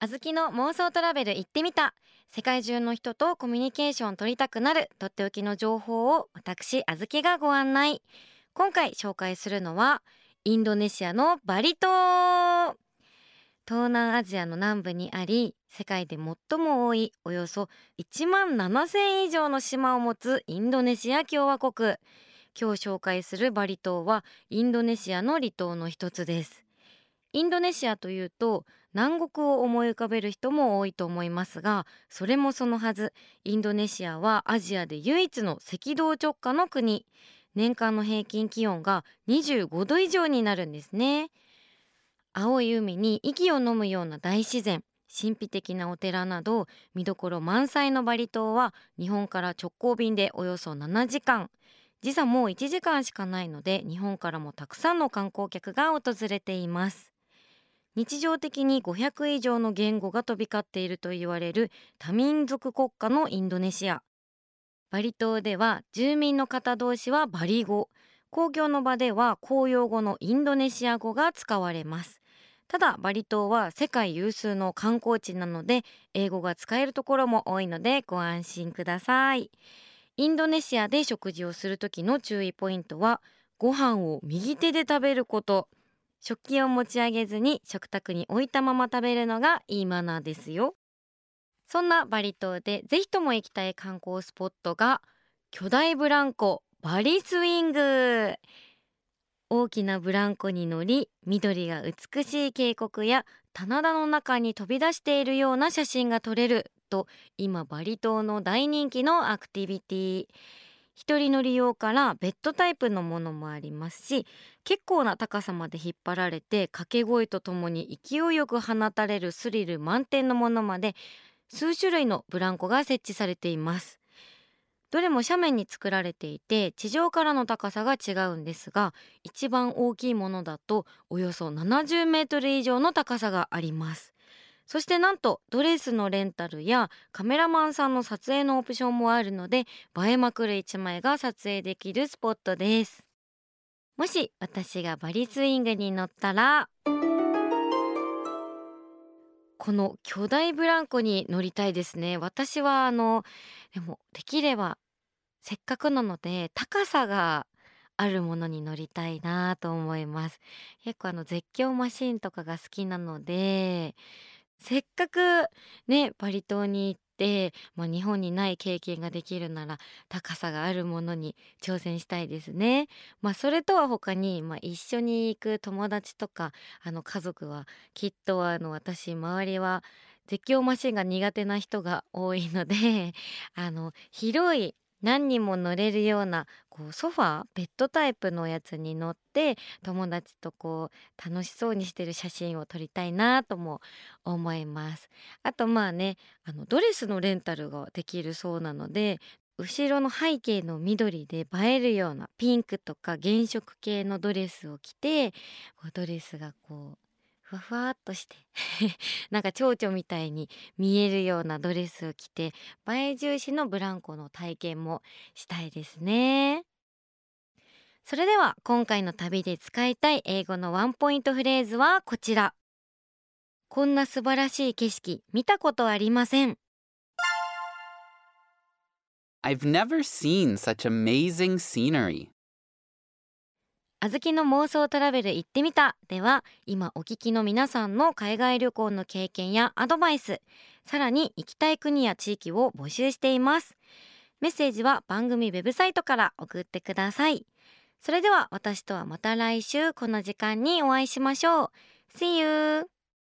あずきの妄想トラベル行ってみた。世界中の人とコミュニケーション取りたくなる。とっておきの情報を私あずきがご案内。今回紹介するのはインドネシアのバリ島。東南アジアの南部にあり世界で最も多いおよそ1万7000以上の島を持つインドネシア共和国。今日紹介するバリ島はインドネシアの離島の一つです。インドネシアというと南国を思い浮かべる人も多いと思いますがそれもそのはず。インドネシアはアジアで唯一の赤道直下の国。年間の平均気温が25度以上になるんですね。青い海に息を飲むような大自然神秘的なお寺など見どころ満載のバリ島は日本から直行便でおよそ7時間。時差も1時間しかないので日本からもたくさんの観光客が訪れています。日常的に500以上の言語が飛び交っていると言われる多民族国家のインドネシア。バリ島では住民の方同士はバリ語。公共の場では公用語のインドネシア語が使われます。ただバリ島は世界有数の観光地なので英語が使えるところも多いのでご安心ください。インドネシアで食事をする時の注意ポイントはご飯を右手で食べること。食器を持ち上げずに食卓に置いたまま食べるのがいいマナーですよ。そんなバリ島でぜひとも行きたい観光スポットが巨大ブランコバリスイング。大きなブランコに乗り緑が美しい渓谷や棚田の中に飛び出しているような写真が撮れると今バリ島の大人気のアクティビティ。一人乗り用からベッドタイプのものもありますし結構な高さまで引っ張られて掛け声とともに勢いよく放たれるスリル満点のものまで数種類のブランコが設置されています。どれも斜面に作られていて地上からの高さが違うんですが一番大きいものだとおよそ70メートル以上の高さがあります。そしてなんとドレスのレンタルやカメラマンさんの撮影のオプションもあるので映えまくる一枚が撮影できるスポットです。もし私がバリスイングに乗ったらこの巨大ブランコに乗りたいですね。私はあのでもできればせっかくなので高さがあるものに乗りたいなと思います。結構あの絶叫マシンとかが好きなのでせっかくねバリ島に行って、まあ、日本にない経験ができるなら高さがあるものに挑戦したいですね。まあ、それとは他に、まあ、一緒に行く友達とかあの家族はきっとあの私周りは絶叫マシンが苦手な人が多いのであの広い何人も乗れるようなこうソファーベッドタイプのやつに乗って友達とこう楽しそうにしてる写真を撮りたいなとも思います。あとまあねあのドレスのレンタルができるそうなので後ろの背景の緑で映えるようなピンクとか原色系のドレスを着てドレスがこうふわふわっとして なんか蝶々みたいに見えるようなドレスを着て映え重視のブランコの体験もしたいですね。それでは今回の旅で使いたい英語のワンポイントフレーズはこちら。こんな素晴らしい景色見たことありません。I've never seen such amazing scenery. あずきの妄想トラベル行ってみた。では今お聞きの皆さんの海外旅行の経験やアドバイスさらに行きたい国や地域を募集しています。メッセージは番組ウェブサイトから送ってください。それでは私とはまた来週この時間にお会いしましょう。See you!